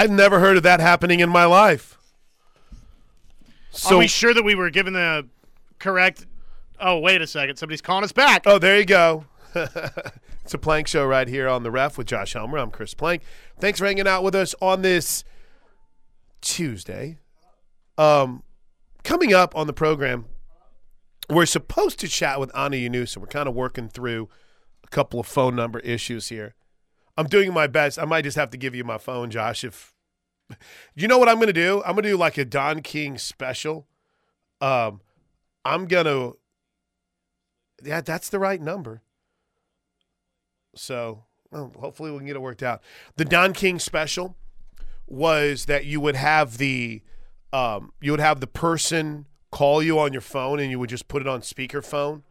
I've never heard of that happening in my life. So, Are we sure that we were given the correct? Oh, wait a second. Somebody's calling us back. Oh, there you go. it's a Plank Show right here on the Ref with Josh Helmer. I'm Chris Plank. Thanks for hanging out with us on this Tuesday. Um, coming up on the program, we're supposed to chat with Ana Llanusa. We're kind of working through a couple of phone number issues here. I'm doing my best. I might just have to give you my phone, Josh. If you know what I'm going to do, I'm going to do like a Don King special. Um, I'm going to, yeah, that's the right number. So well, hopefully we can get it worked out. The Don King special was that you would have the, um, you would have the person call you on your phone and you would just put it on speakerphone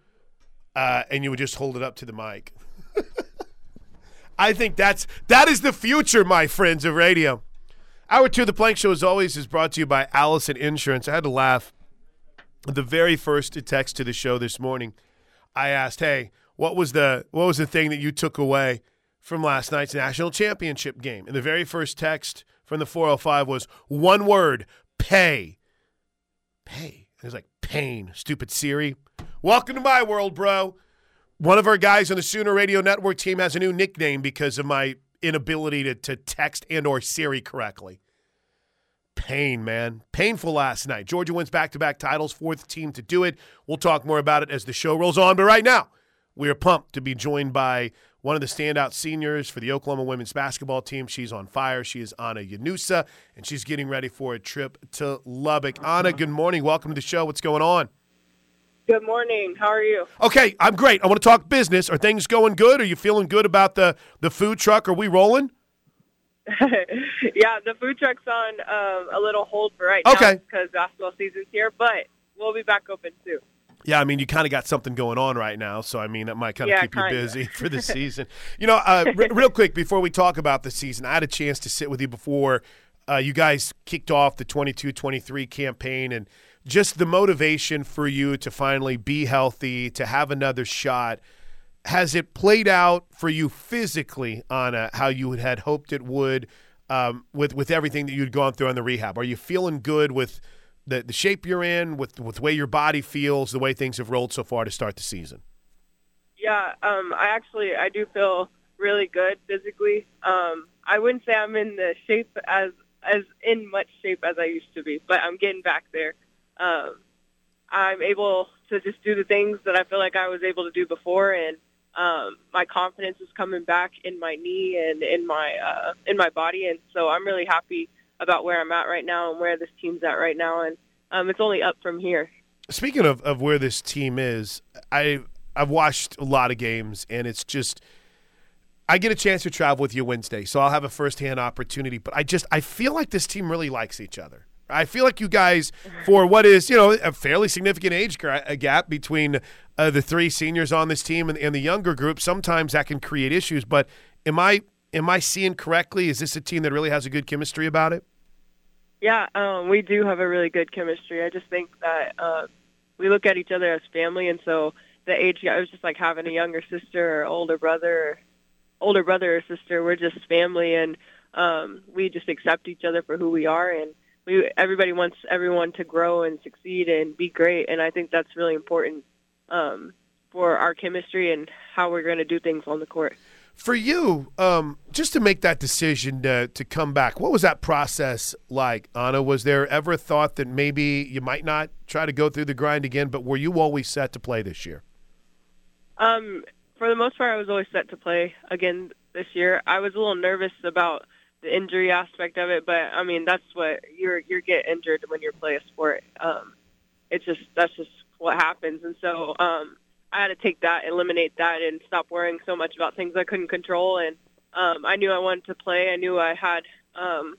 uh, and you would just hold it up to the mic. I think that's that is the future, my friends of radio. Hour two of the Plank Show, as always, is brought to you by Allison Insurance. I had to laugh. The very first text to the show this morning, I asked, "Hey, what was the what was the thing that you took away from last night's national championship game?" And the very first text from the 405 was one word: pay. Pay. It was like pain. Stupid Siri. Welcome to my world, bro. One of our guys on the Sooner Radio Network team has a new nickname because of my inability to, to text and or Siri correctly. Pain, man. Painful last night. Georgia wins back-to-back titles, fourth team to do it. We'll talk more about it as the show rolls on. But right now, we are pumped to be joined by one of the standout seniors for the Oklahoma women's basketball team. She's on fire. She is Ana Llanusa, and she's getting ready for a trip to Lubbock. Anna, good morning. Welcome to the show. What's going on? Good morning. How are you? Okay, I'm great. I want to talk business. Are things going good? Are you feeling good about the, the food truck? Are we rolling? yeah, the food truck's on um, a little hold for right okay. now because basketball season's here, but we'll be back open soon. Yeah, I mean, you kind of got something going on right now, so I mean, that might kind of yeah, keep kinda. you busy for the season. you know, uh, r- real quick before we talk about the season, I had a chance to sit with you before uh, you guys kicked off the 22-23 campaign, and just the motivation for you to finally be healthy, to have another shot. Has it played out for you physically on how you had hoped it would um, with with everything that you'd gone through on the rehab? Are you feeling good with – the, the shape you're in, with with the way your body feels, the way things have rolled so far to start the season? Yeah, um, I actually I do feel really good physically. Um, I wouldn't say I'm in the shape as as in much shape as I used to be, but I'm getting back there. Um, I'm able to just do the things that I feel like I was able to do before, and um, my confidence is coming back in my knee and in my uh, in my body, and so I'm really happy about where I'm at right now and where this team's at right now, and um, it's only up from here. Speaking of, of where this team is, I I've watched a lot of games, and it's just I get a chance to travel with you Wednesday, so I'll have a firsthand opportunity. But I just I feel like this team really likes each other. I feel like you guys, for what is you know a fairly significant age gap between uh, the three seniors on this team and, and the younger group, sometimes that can create issues. But am I am I seeing correctly? Is this a team that really has a good chemistry about it? Yeah, um, we do have a really good chemistry. I just think that uh, we look at each other as family, and so the age I was just like having a younger sister or older brother, older brother or sister. We're just family, and um, we just accept each other for who we are, and we everybody wants everyone to grow and succeed and be great, and I think that's really important um, for our chemistry and how we're going to do things on the court. For you, um, just to make that decision to, to come back, what was that process like, Ana? Was there ever a thought that maybe you might not try to go through the grind again, but were you always set to play this year? Um, for the most part, I was always set to play again this year. I was a little nervous about the injury aspect of it, but I mean that's what you're you get injured when you play a sport. Um, it's just that's just what happens, and so um, I had to take that, eliminate that, and stop worrying so much about things I couldn't control. And um, I knew I wanted to play. I knew I had um,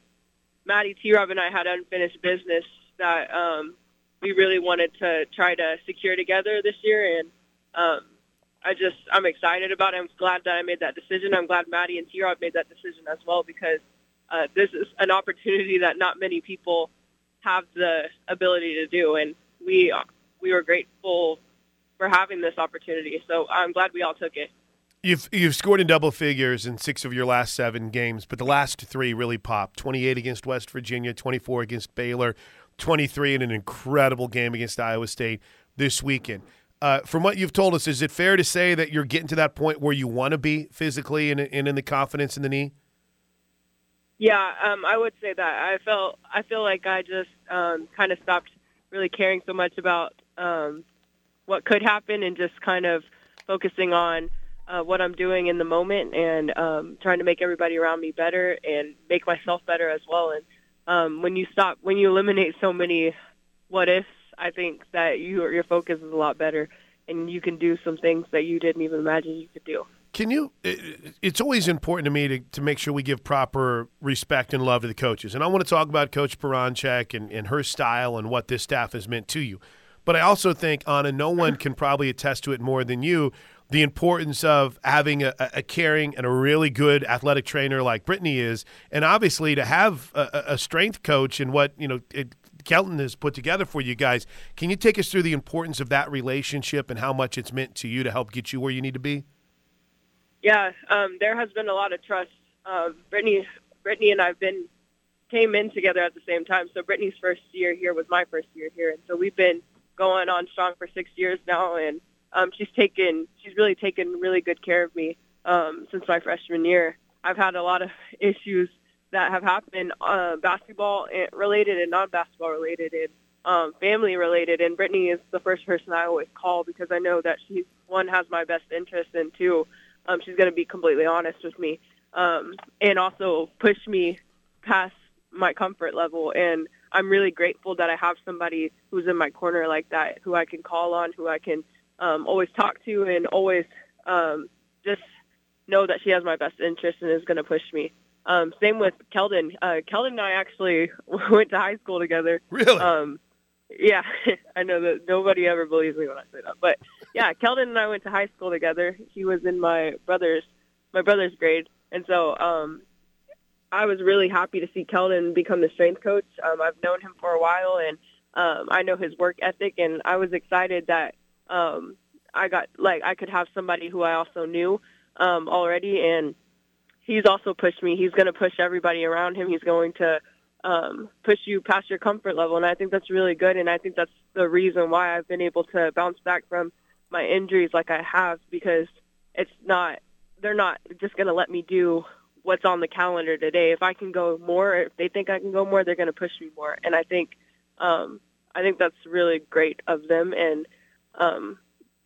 Maddie T. Rob and I had unfinished business that um, we really wanted to try to secure together this year. And um, I just I'm excited about it. I'm glad that I made that decision. I'm glad Maddie and T. Rob made that decision as well because uh, this is an opportunity that not many people have the ability to do, and we we were grateful for having this opportunity. So I'm glad we all took it. You've you've scored in double figures in six of your last seven games, but the last three really popped. Twenty eight against West Virginia, twenty four against Baylor, twenty three in an incredible game against Iowa State this weekend. Uh, from what you've told us, is it fair to say that you're getting to that point where you want to be physically and, and in the confidence in the knee? Yeah, um, I would say that. I felt I feel like I just um, kind of stopped really caring so much about um, what could happen and just kind of focusing on uh, what I'm doing in the moment and um, trying to make everybody around me better and make myself better as well. And um, when you stop, when you eliminate so many what ifs, I think that you, your focus is a lot better and you can do some things that you didn't even imagine you could do. Can you? It's always important to me to, to make sure we give proper respect and love to the coaches. And I want to talk about Coach Baranczyk and, and her style and what this staff has meant to you. But I also think, Anna, no one can probably attest to it more than you the importance of having a, a, caring and a really good athletic trainer like Brittany is, and obviously to have a, a strength coach and what you know it, Keldon has put together for you guys. Can you take us through the importance of that relationship and how much it's meant to you to help get you where you need to be? Yeah, um, there has been a lot of trust. Uh, Brittany, Brittany and I've been came in together at the same time. So Brittany's first year here was my first year here, and so we've been going on strong for six years now. And um, she's taken, she's really taken really good care of me um, since my freshman year. I've had a lot of issues that have happened, uh, basketball related and non-basketball related, and um, family related. And Brittany is the first person I always call because I know that she one has my best interest, and two um, she's going to be completely honest with me um, and also push me past my comfort level. And I'm really grateful that I have somebody who's in my corner like that, who I can call on, who I can um, always talk to, and always um, just know that she has my best interest and is going to push me. Um, same with Keldon. Uh, Keldon and I actually went to high school together. Really? Um, yeah, I know that nobody ever believes me when I say that, but yeah, Keldon and I went to high school together. He was in my brother's my brother's grade, and so um, I was really happy to see Keldon become the strength coach. Um, I've known him for a while, and um, I know his work ethic, and I was excited that um, I got like I could have somebody who I also knew um, already, and he's also pushed me. He's going to push everybody around him. He's going to um, push you past your comfort level. And I think that's really good. And I think that's the reason why I've been able to bounce back from my injuries like I have because it's not, they're not just going to let me do what's on the calendar today. If I can go more, if they think I can go more, they're going to push me more. And I think, um, I think that's really great of them. And, um,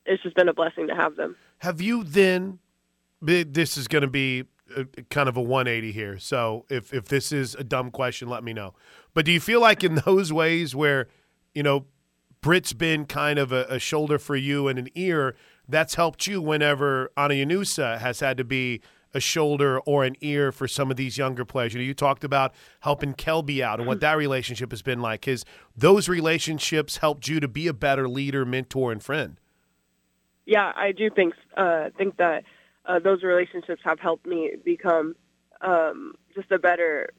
it's just been a blessing to have them. Have you then, this is going to be kind of a 180 here. So if if this is a dumb question, let me know. But do you feel like in those ways where you know Britt's been kind of a, a shoulder for you and an ear, that's helped you whenever Ana Llanusa has had to be a shoulder or an ear for some of these younger players. You know, you talked about helping Kelby out and what that relationship has been like. Has those relationships helped you to be a better leader, mentor, and friend? Yeah, I do think uh, think that uh, those relationships have helped me become um, just a better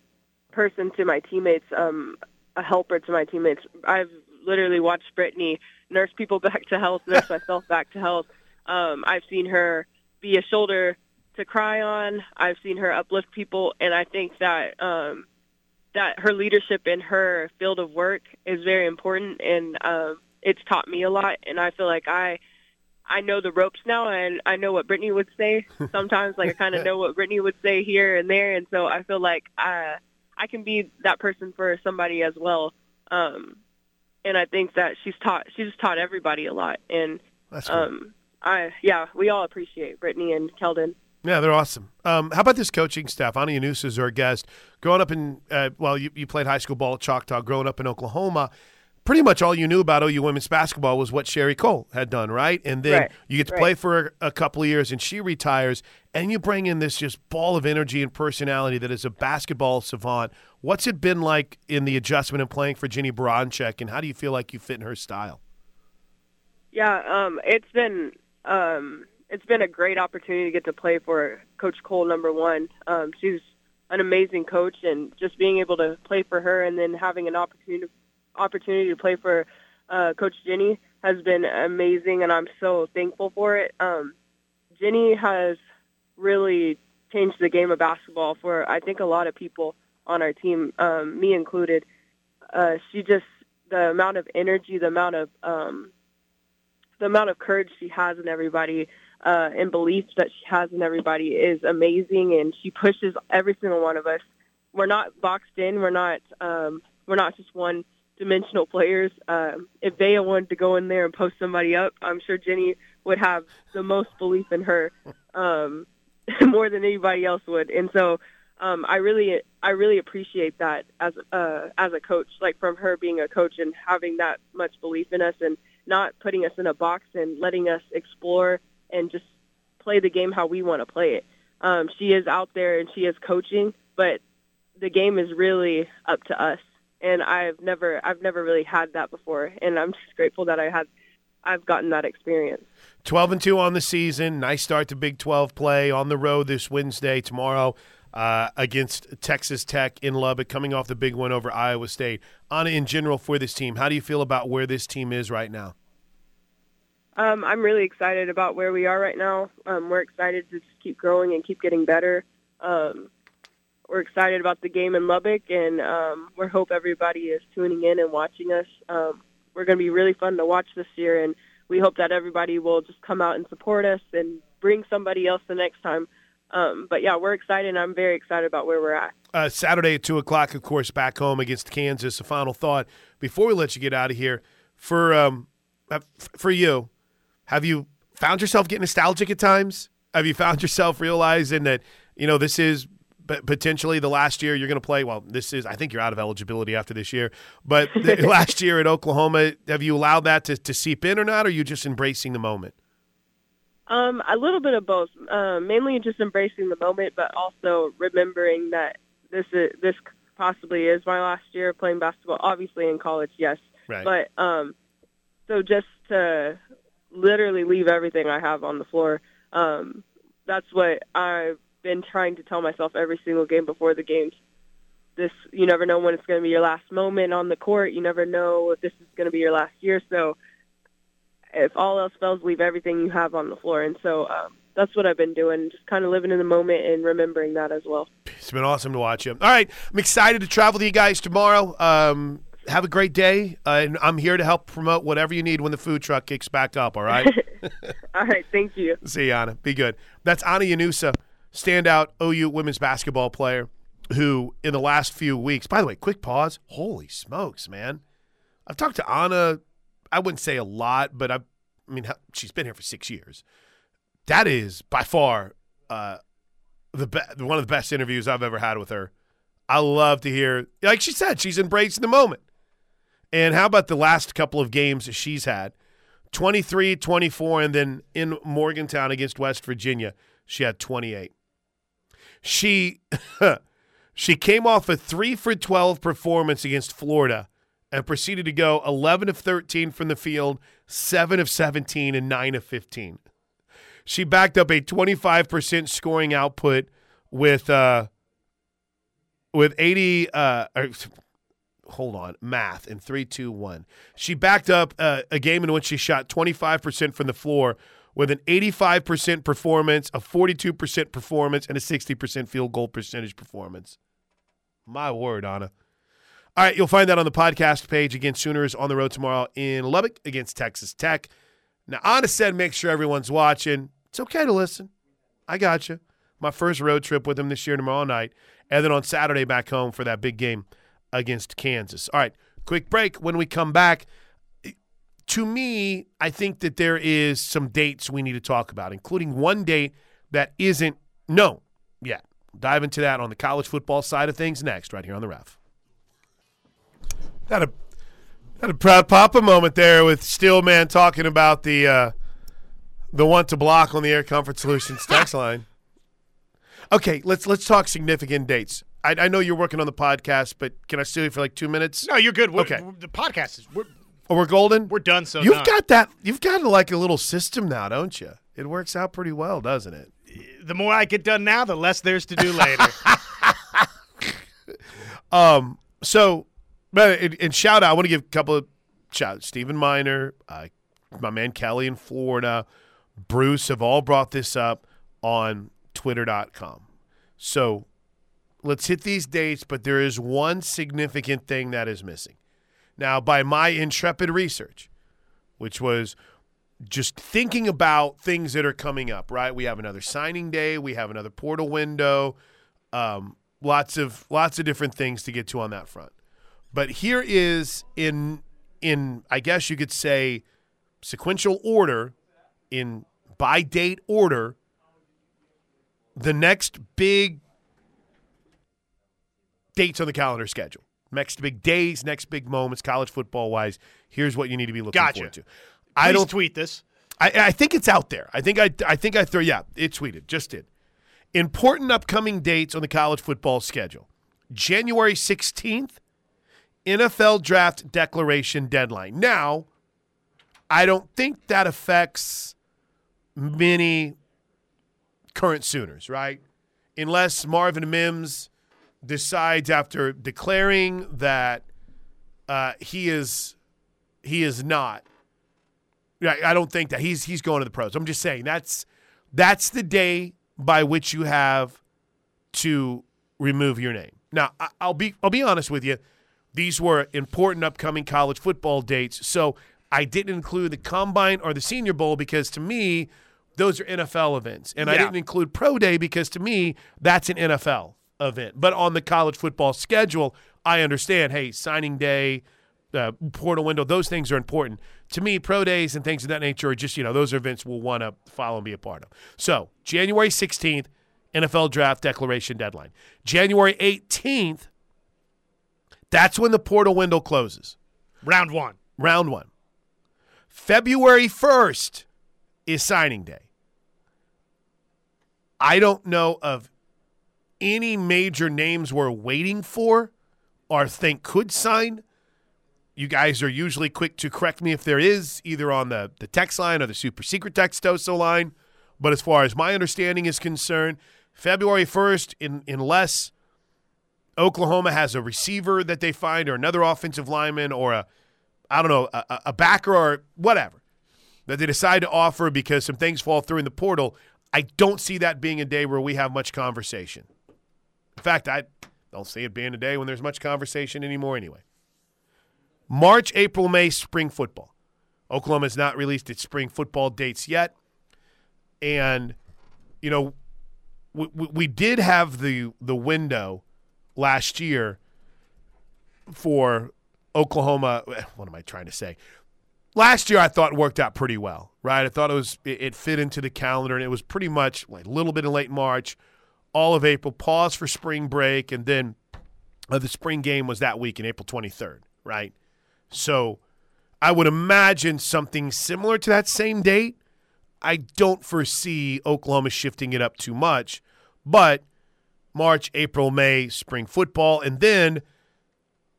person to my teammates, um, a helper to my teammates. I've literally watched Brittany nurse people back to health, nurse myself back to health. Um, I've seen her be a shoulder to cry on. I've seen her uplift people, and I think that um, that her leadership in her field of work is very important, and um, it's taught me a lot. And I feel like I I know the ropes now, and I know what Brittany would say. Sometimes, like I kind of know what Brittany would say here and there, and so I feel like I I can be that person for somebody as well. Um, and I think that she's taught she's taught everybody a lot, and That's cool. um, I yeah, we all appreciate Brittany and Keldon. Yeah, they're awesome. Um, how about this coaching staff? Ana Llanusa is our guest. Growing up in, uh, well, you, you played high school ball at Choctaw. Growing up in Oklahoma, pretty much all you knew about OU women's basketball was what Sherri Coale had done, right? And then right. you get to right. play for a, a, couple of years, and she retires, and you bring in this just ball of energy and personality that is a basketball savant. What's it been like in the adjustment and playing for Jennie Baranczyk, and how do you feel like you fit in her style? Yeah, um, it's been um, it's been a great opportunity to get to play for Coach Coale. Number one, um, she's an amazing coach, and just being able to play for her, and then having an opportunity opportunity to play for uh, Coach Jennie has been amazing, and I'm so thankful for it. Um, Jennie has really changed the game of basketball for I think a lot of people on our team, um, me included. Uh, she just the amount of energy, the amount of um, the amount of courage she has in everybody, uh, and belief that she has in everybody is amazing, and she pushes every single one of us. We're not boxed in. We're not. Um, we're not just one dimensional players. Um, if Vea wanted to go in there and post somebody up, I'm sure Jennie would have the most belief in her, um, more than anybody else would. And so um, I really I really appreciate that as uh, as a coach, like from her being a coach and having that much belief in us and not putting us in a box and letting us explore and just play the game how we want to play it. Um, she is out there and she is coaching, but the game is really up to us. And I've never I've never really had that before, and I'm just grateful that I had I've gotten that experience. 12 and 2 on the season. Nice start to Big 12 play on the road this Wednesday tomorrow uh, against Texas Tech in Lubbock, coming off the big win over Iowa State. Anna, in general, for this team, how do you feel about where this team is right now? Um, I'm really excited about where we are right now. Um, we're excited to keep growing and keep getting better. Um, we're excited about the game in Lubbock, and um, we hope everybody is tuning in and watching us. Um, we're going to be really fun to watch this year, and we hope that everybody will just come out and support us and bring somebody else the next time. Um, but yeah, we're excited. and I'm very excited about where we're at. Uh, Saturday at two o'clock, of course, back home against Kansas. A final thought before we let you get out of here for um, uh, for you. Have you found yourself getting nostalgic at times? Have you found yourself realizing that you know this is potentially the last year you're going to play? Well, this is. I think you're out of eligibility after this year. But last year at Oklahoma, have you allowed that to, to seep in or not? Or are you just embracing the moment? Um, a little bit of both. Uh, mainly just embracing the moment, but also remembering that this is this possibly is my last year playing basketball. Obviously, in college, yes, right. but um, so just to literally leave everything I have on the floor. Um, that's what I've been trying to tell myself every single game before the games. This you never know when it's going to be your last moment on the court. You never know if this is going to be your last year. So if all else fails, leave everything you have on the floor. And so um, that's what I've been doing, just kind of living in the moment and remembering that as well. It's been awesome to watch you. All right, I'm excited to travel with you guys tomorrow. Um, have a great day, uh, and I'm here to help promote whatever you need when the food truck kicks back up. All right. all right. Thank you. See you, Anna. Be good. That's Anna Llanusa, standout OU women's basketball player, who in the last few weeks. By the way, quick pause. Holy smokes, man! I've talked to Anna I wouldn't say a lot, but I, I mean, she's been here for six years. That is by far uh, the be- one of the best interviews I've ever had with her. I love to hear, like she said, she's embracing the moment. And how about the last couple of games she's had? 23, 24, and then in Morgantown against West Virginia, she had 28. She she came off a 3 for 12 performance against Florida and proceeded to go 11 of 13 from the field, 7 of 17, and 9 of 15. She backed up a 25% scoring output with uh, with 80 uh, or, hold on, math in 3 2 1. She backed up uh, a game in which she shot 25% from the floor with an 85% performance, a 42% performance, and a 60% field goal percentage performance. My word, Anna. All right, you'll find that on the podcast page. Again, Sooners on the road tomorrow in Lubbock against Texas Tech. Now, Anna said make sure everyone's watching. It's okay to listen. I got you. My first road trip with him this year tomorrow night, and then on Saturday back home for that big game against Kansas. All right, quick break. When we come back, to me, I think that there is some dates we need to talk about, including one date that isn't known yet. Dive into that on the college football side of things next, right here on the ref. Had a had a proud papa moment there with Steelman talking about the uh, the one to block on the Air Comfort Solutions text line. Okay, let's let's talk significant dates. I, I, know you're working on the podcast, but can I steal you for like two minutes? No, you're good. We're, okay, the podcast is we're oh, we're golden. We're done. So you've got that. You've got like a little system now, don't you? It works out pretty well, doesn't it? The more I get done now, the less there's to do later. um. So but and shout out, I want to give a couple of shout Stephen Miner, uh, my man Kelly in Florida, Bruce have all brought this up on Twitter.com. So let's hit these dates, but there is one significant thing that is missing. Now, by my intrepid research, which was just thinking about things that are coming up, right? We have another signing day, we have another portal window, um, lots of lots of different things to get to on that front. But here is in in I guess you could say sequential order in by date order the next big dates on the calendar schedule. Next big days, next big moments, college football wise. Here's what you need to be looking Gotcha. forward to. Please I don't tweet this. I, I think it's out there. I think I I think I throw yeah, it tweeted, just did. Important upcoming dates on the college football schedule. January 16th, NFL draft declaration deadline. Now, I don't think that affects many current Sooners, right? Unless Marvin Mims decides after declaring that uh, he is he is not I I don't think that he's he's going to the pros. I'm just saying that's that's the day by which you have to remove your name. Now, I- I'll be I'll be honest with you. These were important upcoming college football dates, so I didn't include the combine or the Senior Bowl because to me those are NFL events, and I didn't include Pro Day because to me that's an NFL event. But on the college football schedule, I understand. Hey, signing day, uh, portal window, those things are important. To me, pro days and things of that nature are just, you know, those are events we'll want to follow and be a part of. So, January 16th, NFL draft declaration deadline. January 18th, that's when the portal window closes. Round one. Round one. February 1st is signing day. I don't know of any major names we're waiting for or think could sign. You guys are usually quick to correct me if there is, either on the, the text line or the super secret textoso line. But as far as my understanding is concerned, February 1st, in, unless Oklahoma has a receiver that they find or another offensive lineman or a, I don't know, a, a backer or whatever that they decide to offer because some things fall through in the portal, I don't see that being a day where we have much conversation. In fact, I don't see it being a day when there's much conversation anymore anyway. March, April, May, spring football. Oklahoma has not released its spring football dates yet. And, you know, we, we, did have the, the window last year for Oklahoma. What am I trying to say? Last year, I thought worked out pretty well, right? I thought it was it, it fit into the calendar, and it was pretty much like a little bit in late March, all of April, pause for spring break, and then uh, the spring game was that week in April 23rd, right? So I would imagine something similar to that same date. I don't foresee Oklahoma shifting it up too much, but March, April, May, spring football, and then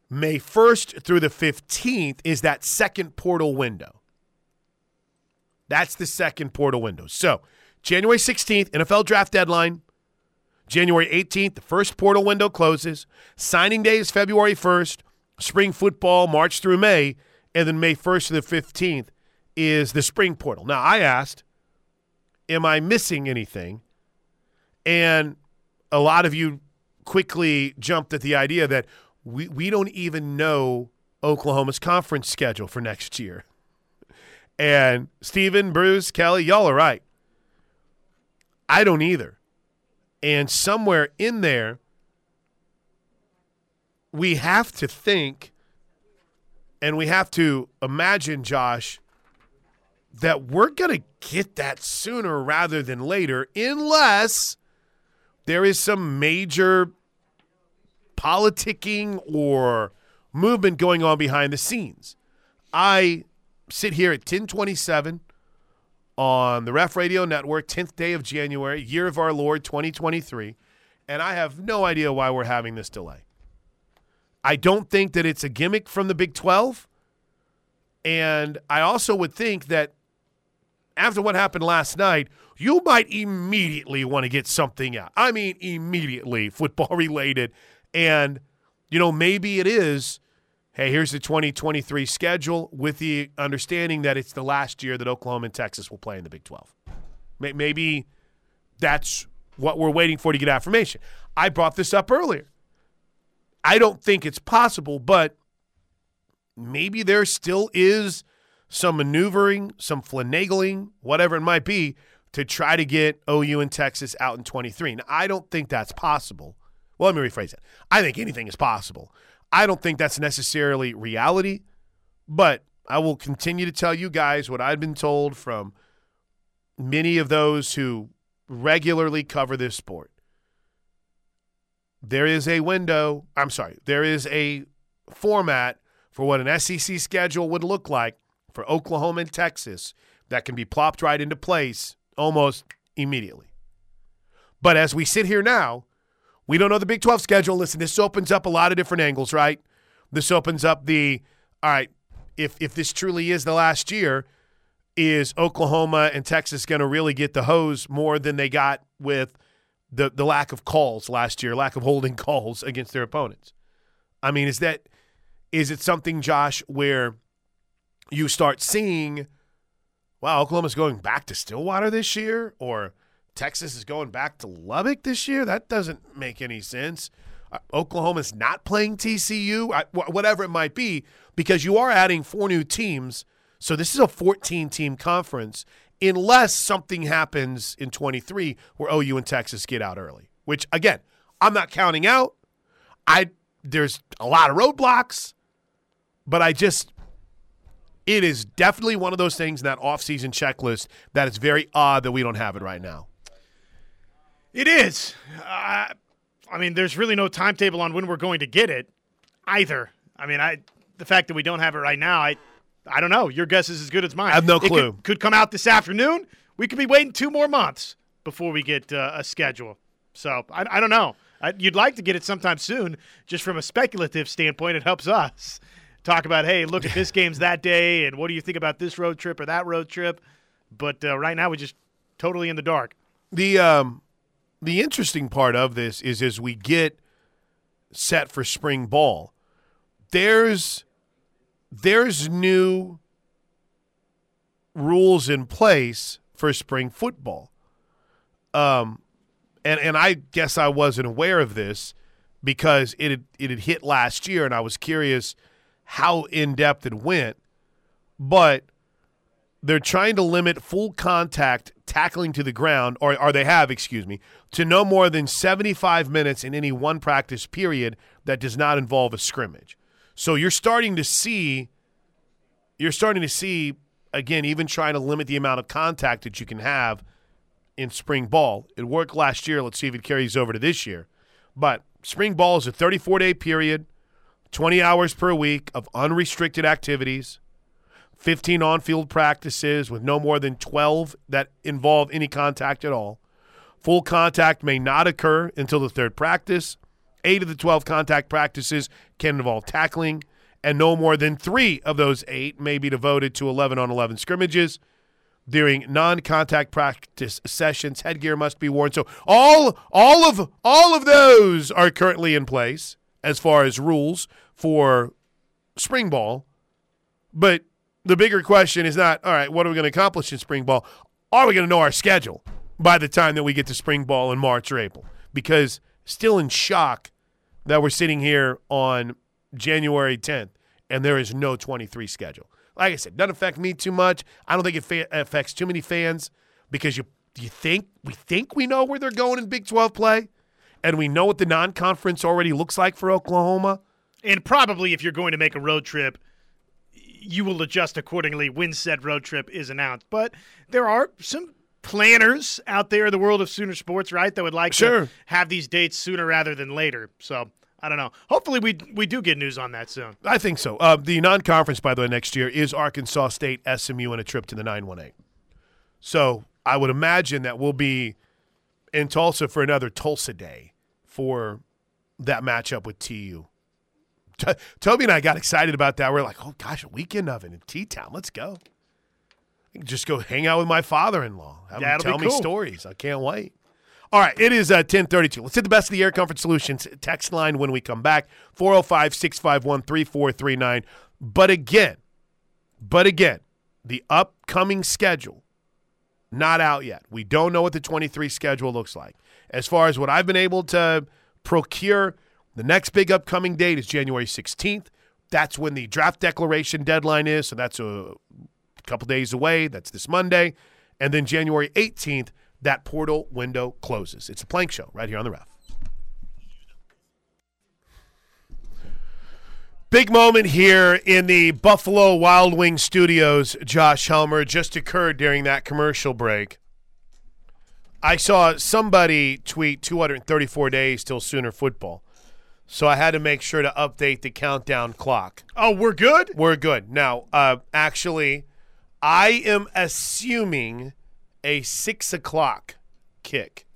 May 1st through the 15th is that second portal window. That's the second portal window. So, January 16th, NFL draft deadline. January 18th, the first portal window closes. Signing day is February 1st. Spring football, March through May. And then May 1st to the 15th is the spring portal. Now, I asked, Am I missing anything? And a lot of you quickly jumped at the idea that we, we don't even know Oklahoma's conference schedule for next year. And Stephen, Bruce, Kelly, y'all are right. I don't either. And somewhere in there, we have to think and we have to imagine, Josh, that we're going to get that sooner rather than later, unless there is some major politicking or movement going on behind the scenes. I sit here at 1027 on the Ref Radio Network, 10th day of January, year of our Lord 2023, and I have no idea why we're having this delay. I don't think that it's a gimmick from the Big 12. And I also would think that after what happened last night, you might immediately want to get something out. I mean, immediately football related. And, you know, maybe it is hey, here's the 2023 schedule with the understanding that it's the last year that Oklahoma and Texas will play in the Big 12. Maybe that's what we're waiting for to get affirmation. I brought this up earlier. I don't think it's possible, but maybe there still is some maneuvering, some finagling, whatever it might be, to try to get OU and Texas out in 23. Now, I don't think that's possible. Well, let me rephrase it. I think anything is possible. I don't think that's necessarily reality, but I will continue to tell you guys what I've been told from many of those who regularly cover this sport. There is a window, I'm sorry, there is a format for what an SEC schedule would look like for Oklahoma and Texas that can be plopped right into place almost immediately. But as we sit here now, we don't know the Big 12 schedule. Listen, this opens up a lot of different angles, right? This opens up the all right, if if this truly is the last year, is Oklahoma and Texas going to really get the hose more than they got with the the lack of calls last year, lack of holding calls against their opponents? I mean, is that is it something, Josh, where you start seeing, wow, Oklahoma's going back to Stillwater this year, or Texas is going back to Lubbock this year? That doesn't make any sense. Uh, Oklahoma's not playing TCU, I, whatever it might be, because you are adding four new teams. So this is a 14 team conference, unless something happens in 23 where OU and Texas get out early, which, again, I'm not counting out. I There's a lot of roadblocks, but I just it is definitely one of those things in that offseason checklist that it's very odd that we don't have it right now. It is. Uh, I mean, there's really no timetable on when we're going to get it either. I mean, I the fact that we don't have it right now, I I don't know. Your guess is as good as mine. I have no clue. Could, could, come out this afternoon. We could be waiting two more months before we get uh, a schedule. So I, I don't know. I, you'd like to get it sometime soon, just from a speculative standpoint. It helps us talk about, hey, look at this game's that day, and what do you think about this road trip or that road trip? But uh, right now, we're just totally in the dark. The um, the interesting part of this is as we get set for spring ball, there's there's new rules in place for spring football. Um, and and I guess I wasn't aware of this because it had, it had hit last year, and I was curious how in depth it went, but they're trying to limit full contact tackling to the ground, or, or they have, excuse me, to no more than 75 minutes in any one practice period that does not involve a scrimmage. So you're starting to see, you're starting to see, again, even trying to limit the amount of contact that you can have in spring ball. It worked last year. Let's see if it carries over to this year. But spring ball is a 34 day period. 20 hours per week of unrestricted activities, 15 on field practices with no more than 12 that involve any contact at all. Full contact may not occur until the third practice. Eight of the 12 contact practices can involve tackling, and no more than three of those eight may be devoted to 11 on 11 scrimmages. During non-contact practice sessions, headgear must be worn. So all all of all of those are currently in place as far as rules for spring ball. But the bigger question is not, all right, what are we going to accomplish in spring ball? Are we going to know our schedule by the time that we get to spring ball in March or April? Because still in shock that we're sitting here on January 10th and there is no 23 schedule. Like I said, doesn't affect me too much. I don't think it fa- affects too many fans because you you think we think we know where they're going in Big 12 play and we know what the non conference already looks like for Oklahoma. And probably if you're going to make a road trip, you will adjust accordingly when said road trip is announced. But there are some planners out there in the world of Sooner sports, right, that would like sure. to have these dates sooner rather than later. So I don't know. Hopefully, we we do get news on that soon. I think so. Uh, the non-conference, by the way, next year is Arkansas State, SMU, and a trip to the 918. So I would imagine that we'll be in Tulsa for another Tulsa Day for that matchup with TU. T- Toby and I got excited about that. We're like, oh gosh, a weekend of it in T Town. Let's go. Just go hang out with my father-in-law. Have yeah, him tell cool. me stories. I can't wait. All right, it is uh, 1032. Let's hit the best of the Air Comfort Solutions text line when we come back. 405 651 3439. But again, but again, the upcoming schedule not out yet. We don't know what the 23 schedule looks like. As far as what I've been able to procure, the next big upcoming date is January 16th. That's when the draft declaration deadline is. So that's a couple days away. That's this Monday. And then January 18th, that portal window closes. It's a plank show right here on the ref. Big moment here in the Buffalo Wild Wings studios, Josh Helmer, just occurred during that commercial break. I saw somebody tweet 234 days till Sooner football. So I had to make sure to update the countdown clock. Oh, we're good? We're good. Now, uh, actually, I am assuming a 6 o'clock kick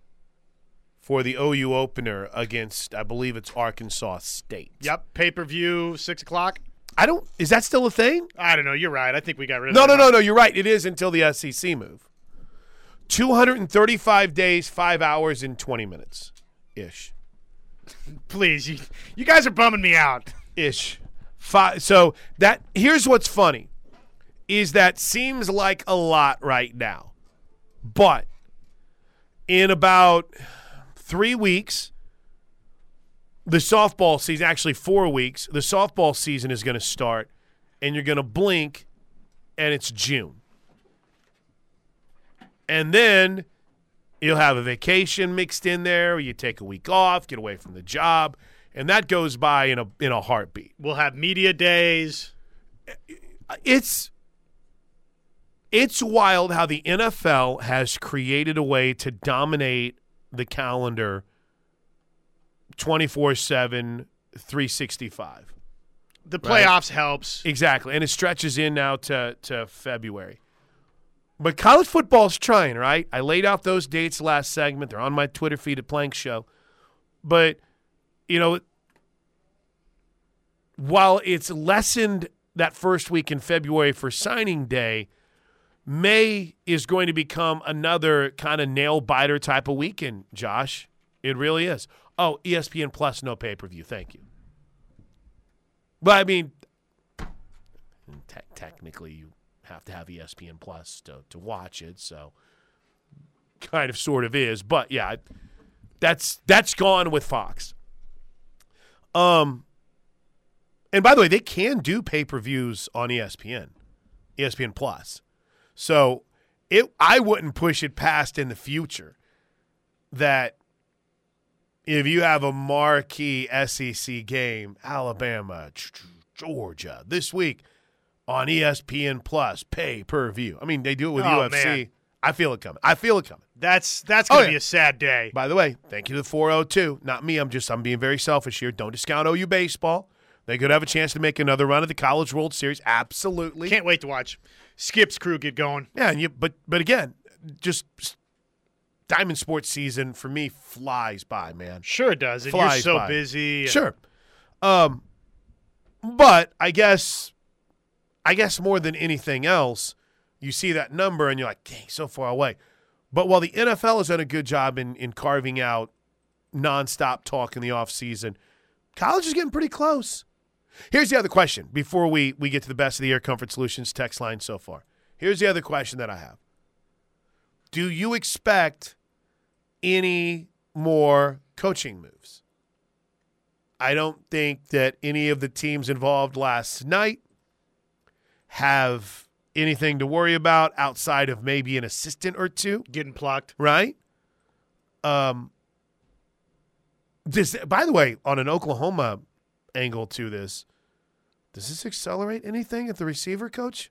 for the OU opener against, I believe it's Arkansas State. Yep. Pay per view, 6 o'clock. I don't. Is that still a thing? I don't know. You're right. I think we got rid of No, that. no, no, no. You're right. It is until the SEC move. 235 days, five hours, and 20 minutes ish. Please. You, you guys are bumming me out. Ish. Five. So that here's what's funny is that seems like a lot right now, but in about three weeks, the softball season actually four weeks. The softball season is going to start, and you're going to blink, and it's June. And then you'll have a vacation mixed in there. You take a week off, get away from the job, and that goes by in a in a heartbeat. We'll have media days. It's it's wild how the NFL has created a way to dominate the calendar 24/7 365. The Right. playoffs helps. Exactly. And it stretches in now to, to February. But college football's trying, right? I laid out those dates last segment. They're on my Twitter feed at Plank Show. But, you know, while it's lessened that first week in February for signing day, May is going to become another kind of nail biter type of weekend, Josh. It really is. Oh, ESPN Plus, no pay per view. Thank you. But I mean, te- technically, you have to have ESPN Plus to, to watch it, so kind of sort of is. But yeah, that's that's gone with Fox. Um, and by the way, they can do pay per views on ESPN, ESPN Plus. So it I wouldn't push it past in the future that if you have a marquee SEC game, Alabama, Georgia, this week on ESPN Plus, pay per view. I mean, they do it with Oh, UFC. man. I feel it coming. I feel it coming. That's that's Oh, going to yeah. be a sad day. By the way, thank you to the 402. Not me. I'm just I'm being very selfish here. Don't discount OU baseball. They could have a chance to make another run at the College World Series. Absolutely. Can't wait to watch Skip's crew get going. Yeah, and you but but again, just Diamond Sports season for me flies by, man. Sure it does. And Flies you're so by. busy. Sure. Um but I guess I guess more than anything else, you see that number and you're like, dang, so far away. But while the NFL has done a good job in, in carving out nonstop talk in the offseason, college is getting pretty close. Here's the other question before we, we get to the best of the Air Comfort Solutions text line so far. Here's the other question that I have Do you expect any more coaching moves? I don't think that any of the teams involved last night have anything to worry about outside of maybe an assistant or two, Getting plucked. right? Um this, by the way, on an Oklahoma angle to this, does this accelerate anything at the receiver coach?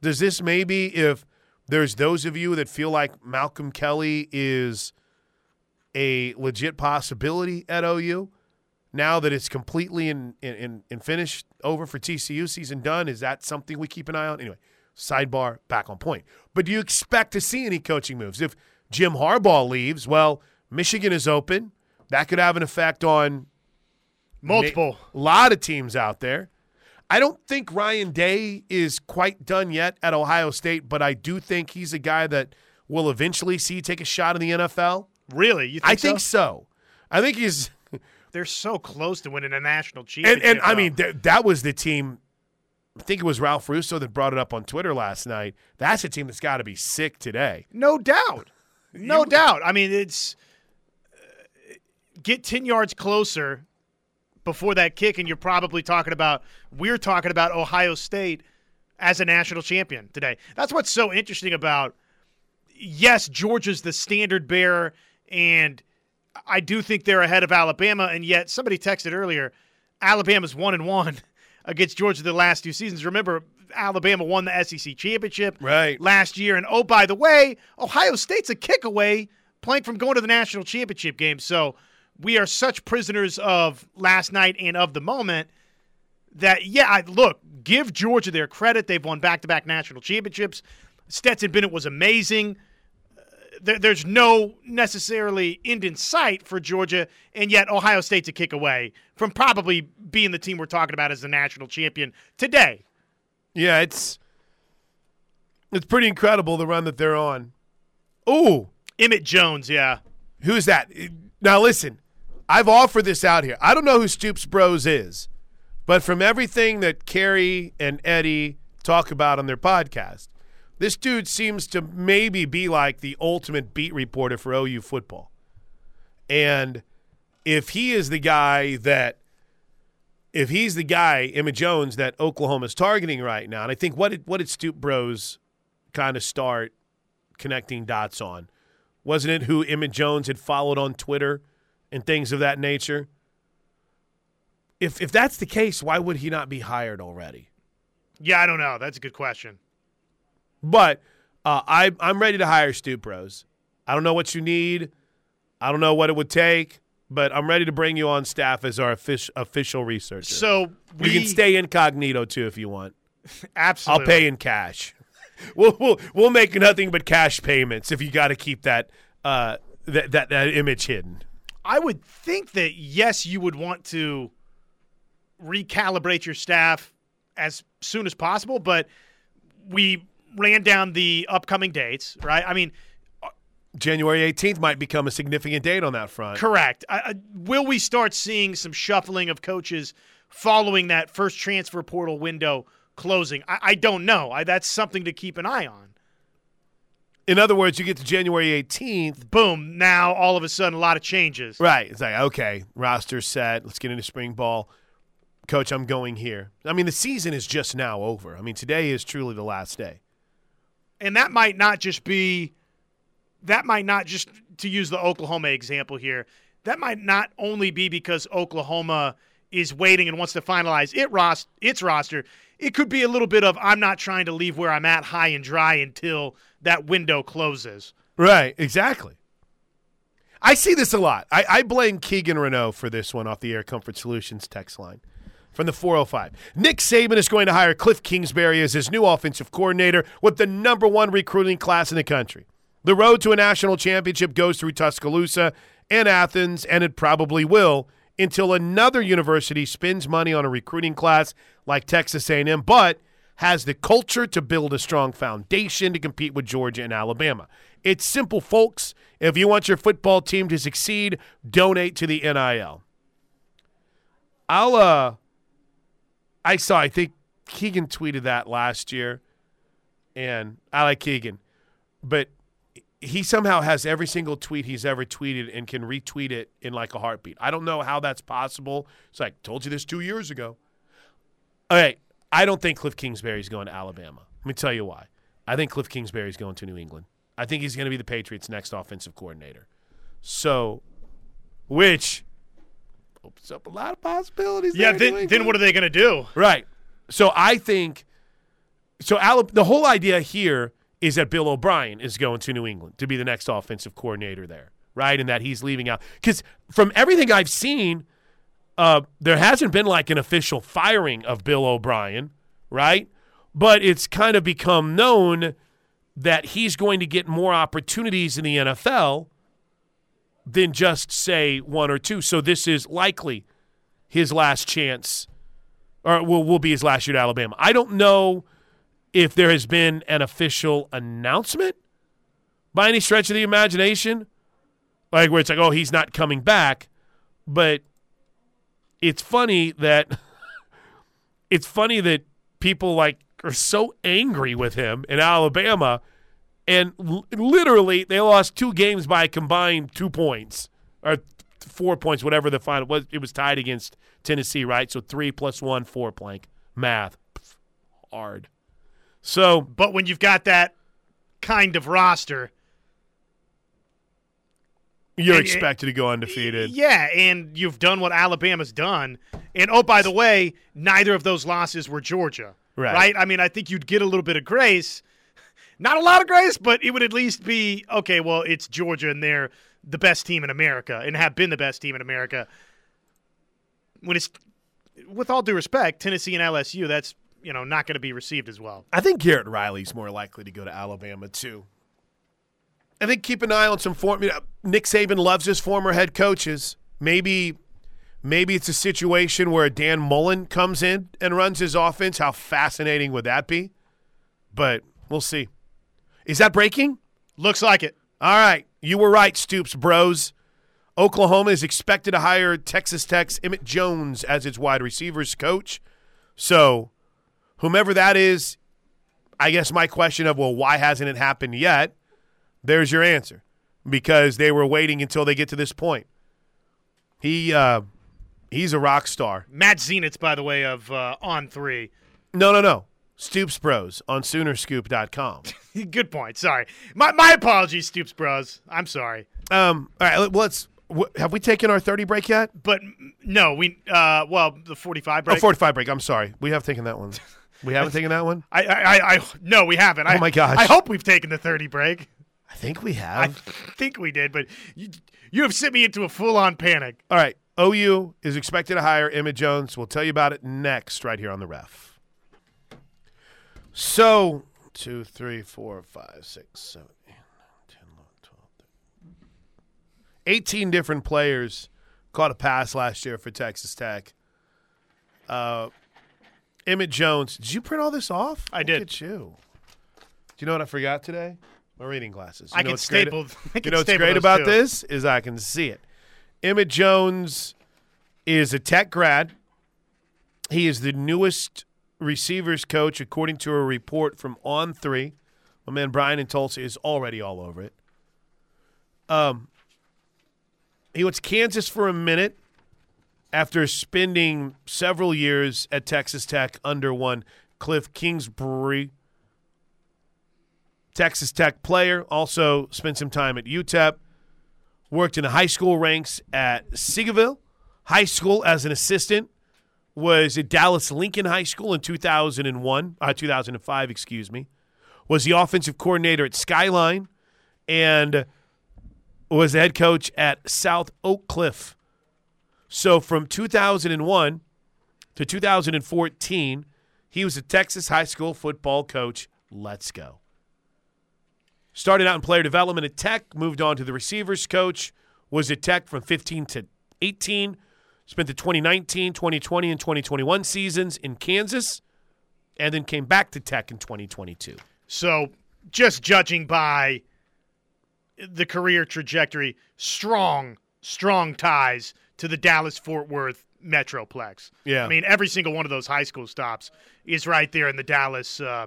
Does this maybe if there's those of you that feel like Malcolm Kelly is a legit possibility at OU, now that it's completely in, in, in finished over for TCU season done, is that something we keep an eye on? Anyway, sidebar, back on point. But do you expect to see any coaching moves? If Jim Harbaugh leaves, well, Michigan is open. That could have an effect on Multiple. a lot of teams out there. I don't think Ryan Day is quite done yet at Ohio State, but I do think he's a guy that will eventually see take a shot in the NFL. Really? You think I think so? so. I think he's They're so close to winning a national championship. and I mean th- that was the team I think it was Ralph Russo that brought it up on Twitter last night. That's a team that's got to be sick today. No doubt. No doubt. I mean, it's uh, get 10 yards closer before that kick, and you're probably talking about, we're talking about Ohio State as a national champion today. That's what's so interesting about, yes, Georgia's the standard bearer, and I do think they're ahead of Alabama, and yet somebody texted earlier, Alabama's one and one against Georgia the last two seasons. Remember, Alabama won the SEC championship Right. last year, and oh by the way, Ohio State's a kick away playing from going to the national championship game. So we are such prisoners of last night and of the moment that yeah, I, look, give Georgia their credit. They've won back-to-back national championships. Stetson Bennett was amazing. There, there's no necessarily end in sight for Georgia, and yet Ohio State's a kick away from probably being the team we're talking about as the national champion today. Yeah, it's it's pretty incredible the run that they're on. Ooh, Emmett Jones, yeah. who's that? Now listen, I've offered this out here. I don't know who Stoops Bros is, but from everything that Carrie and Eddie talk about on their podcast, this dude seems to maybe be like the ultimate beat reporter for OU football. And if he is the guy that if he's the guy, Emmett Jones, that Oklahoma's targeting right now, and I think what did what did Stoop Bros kind of start connecting dots on? Wasn't it who Emmett Jones had followed on Twitter and things of that nature? If if that's the case, why would he not be hired already? Yeah, I don't know. That's a good question. But uh, I I'm ready to hire Stoop Bros. I don't know what you need. I don't know what it would take, but I'm ready to bring you on staff as our offic- official researcher. So we you can stay incognito too if you want. Absolutely. I'll pay in cash. We'll we'll, we'll make nothing but cash payments if you got to keep that uh that, that that image hidden. I would think that yes, you would want to recalibrate your staff as soon as possible, but we ran down the upcoming dates, right? I mean, January 18th might become a significant date on that front. correct. Will we start seeing some shuffling of coaches following that first transfer portal window closing? I, I don't know. I, that's something to keep an eye on. In other words, you get to January 18th, Boom! Now all of a sudden, a lot of changes. right? It's like okay, roster set. Let's get into spring ball. Coach, I'm going here. I mean, the season is just now over. I mean, today is truly the last day. And that might not just be that might not just to use the Oklahoma example here. That might not only be because Oklahoma is waiting and wants to finalize it ros- its roster. It could be a little bit of I'm not trying to leave where I'm at high and dry until that window closes. Right, exactly. I see this a lot. I, I blame Keegan Renault for this one off the Air Comfort Solutions text line from the 405. Nick Saban is going to hire Cliff Kingsbury as his new offensive coordinator with the number one recruiting class in the country. The road to a national championship goes through Tuscaloosa and Athens, and it probably will until another university spends money on a recruiting class like Texas A&M, but has the culture to build a strong foundation to compete with Georgia and Alabama. It's simple, folks. If you want your football team to succeed, donate to the NIL. I'll uh I saw I think Keegan tweeted that last year and I like Keegan. But he somehow has every single tweet he's ever tweeted and can retweet it in like a heartbeat. I don't know how that's possible. It's like, told you this two years ago. All right. I don't think Cliff Kingsbury's going to Alabama. Let me tell you why. I think Cliff Kingsbury's going to New England. I think he's going to be the Patriots' next offensive coordinator. So, which opens up a lot of possibilities. Yeah, there in New then, then what are they going to do? Right. So I think so. Ala- the whole idea here is that Bill O'Brien is going to New England to be the next offensive coordinator there, right? And that he's leaving out because from everything I've seen, uh, there hasn't been like an official firing of Bill O'Brien, right? But it's kind of become known that he's going to get more opportunities in the NFL than just say one or two. So this is likely his last chance or will, will be his last year at Alabama. I don't know if there has been an official announcement by any stretch of the imagination, like where it's like, oh, he's not coming back. But it's funny that it's funny that people like are so angry with him in Alabama, and l- literally they lost two games by a combined two points or four points, whatever the final was. It was tied against Tennessee, right? So three plus one, four plank math, Pff, hard. So But when you've got that kind of roster, you're And- expected to go undefeated. yeah, and you've done what Alabama's done. And oh, by the way, neither of those losses were Georgia. Right. I mean, I think you'd get a little bit of grace. Not a lot of grace, but it would at least be okay, well, it's Georgia and they're the best team in America and have been the best team in America. When it's with all due respect, Tennessee and LSU, that's you know not going to be received as well. I think Garrett Riley's more likely to go to Alabama too. I think keep an eye on some form. You know, Nick Saban loves his former head coaches. Maybe, maybe it's a situation where Dan Mullen comes in and runs his offense. How fascinating would that be? But we'll see. Is that breaking? Looks like it. All right, you were right, Stoops Bros. Oklahoma is expected to hire Texas Tech's Emmett Jones as its wide receivers coach. So, whomever that is, I guess my question of, well, why hasn't it happened yet? There's your answer. Because they were waiting until they get to this point. He uh, he's a rock star. Matt Zenitz, by the way, of uh, On Three. No, no, no. Stoops Bros on Soonerscoop.com. Good point. Sorry, my my apologies, Stoops Bros. I'm sorry, Um, all right, let- let's. wh- Have we taken our 30 break yet? but no, we uh, well the 45 break. Oh, 45 break. I'm sorry. We have taken that one. We haven't taken that one? I, I, I, I no, we haven't. I, Oh, my gosh. I hope we've taken the 30 break. I think we have. I think we did, but you, you have sent me into a full on panic. All right. OU is expected to hire Emmett Jones. We'll tell you about it next, right here on the ref. So, two, three, four, five, six, seven, eight, nine, 10, 11, 12, 13. 18 different players caught a pass last year for Texas Tech. Uh, Emmett Jones. Did you print all this off? I Look did. at you. Do you know what I forgot today? My reading glasses. You I know can what's great- staple. I you know what's great about too. this is I can see it. Emmett Jones is a tech grad. He is the newest receivers coach, according to a report from On Three. My man Brian in Tulsa is already all over it. Um, he went to Kansas for a minute after spending several years at Texas Tech under one Cliff Kingsbury. Texas Tech player, also spent some time at UTEP. Worked in the high school ranks at Seagoville High School as an assistant. Was at Dallas Lincoln High School in 2001, uh, 2005, excuse me. Was the offensive coordinator at Skyline and was the head coach at South Oak Cliff. So from 2001 to 2014, he was a Texas high school football coach. Let's go. Started out in player development at Tech, moved on to the receivers coach, was at Tech from 15 to 18, spent the 2019, 2020, and 2021 seasons in Kansas, and then came back to Tech in 2022. So, just judging by the career trajectory, strong, strong ties to the Dallas Fort Worth Metroplex. Yeah. I mean, every single one of those high school stops is right there in the Dallas uh,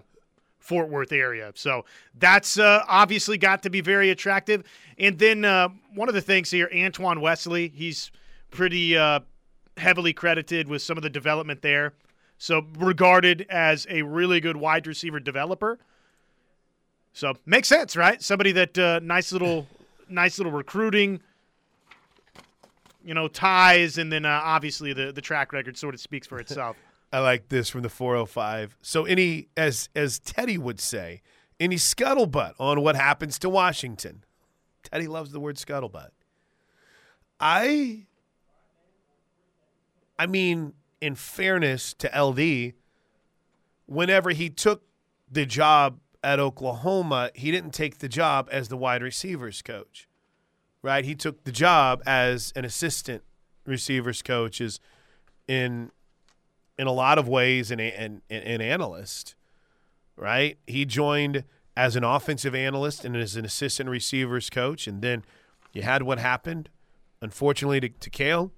Fort Worth area. So that's uh, obviously got to be very attractive. And then uh, one of the things here, Antoine Wesley, he's pretty uh, heavily credited with some of the development there. So regarded as a really good wide receiver developer. So makes sense, right? Somebody that uh, nice little, nice little recruiting, you know, ties, and then uh, obviously the the track record sort of speaks for itself. I like this from the 405. So any as as Teddy would say, any scuttlebutt on what happens to Washington. Teddy loves the word scuttlebutt. I I mean, in fairness to LD, whenever he took the job at Oklahoma, he didn't take the job as the wide receivers coach. Right? He took the job as an assistant receivers coach is in in a lot of ways an, an, an analyst, right? He joined as an offensive analyst and as an assistant receivers coach. And then you had what happened, unfortunately, to, to Cale,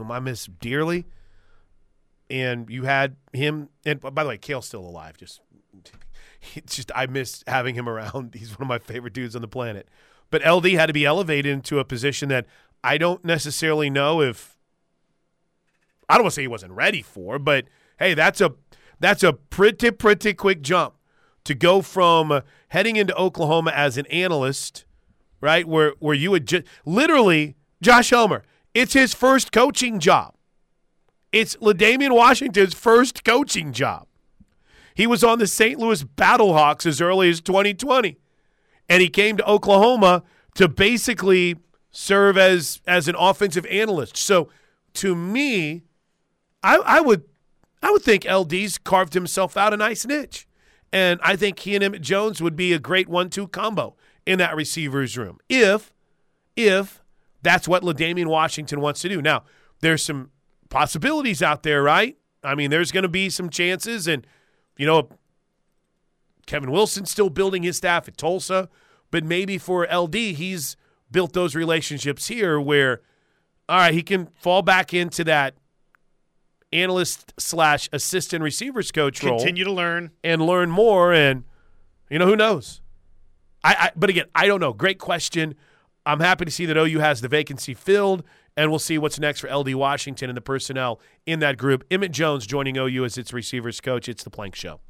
whom I miss dearly. and you had him. And by the way, Cale's still alive. Just, it's just I miss having him around. He's one of my favorite dudes on the planet. But LD had to be elevated into a position that I don't necessarily know if I don't want to say he wasn't ready for, but hey, that's a that's a pretty pretty quick jump to go from uh, heading into Oklahoma as an analyst, right? Where where you would just literally Josh Helmer, it's his first coaching job. It's L'Damian Washington's first coaching job. He was on the St. Louis Battlehawks as early as 2020. And he came to Oklahoma to basically serve as as an offensive analyst. So to me, I, I would I would think LD's carved himself out a nice niche. And I think he and Emmett Jones would be a great one-two combo in that receivers room. If if that's what L'Damian Washington wants to do. Now, there's some possibilities out there, right? I mean, there's going to be some chances and you know Kevin Wilson's still building his staff at Tulsa, but maybe for LD, he's built those relationships here where all right, he can fall back into that analyst slash assistant receivers coach role. Continue to learn and learn more, and you know who knows. I, I but again, I don't know. Great question. I'm happy to see that OU has the vacancy filled, and we'll see what's next for LD Washington and the personnel in that group. Emmett Jones joining OU as its receivers coach. It's the Plank Show.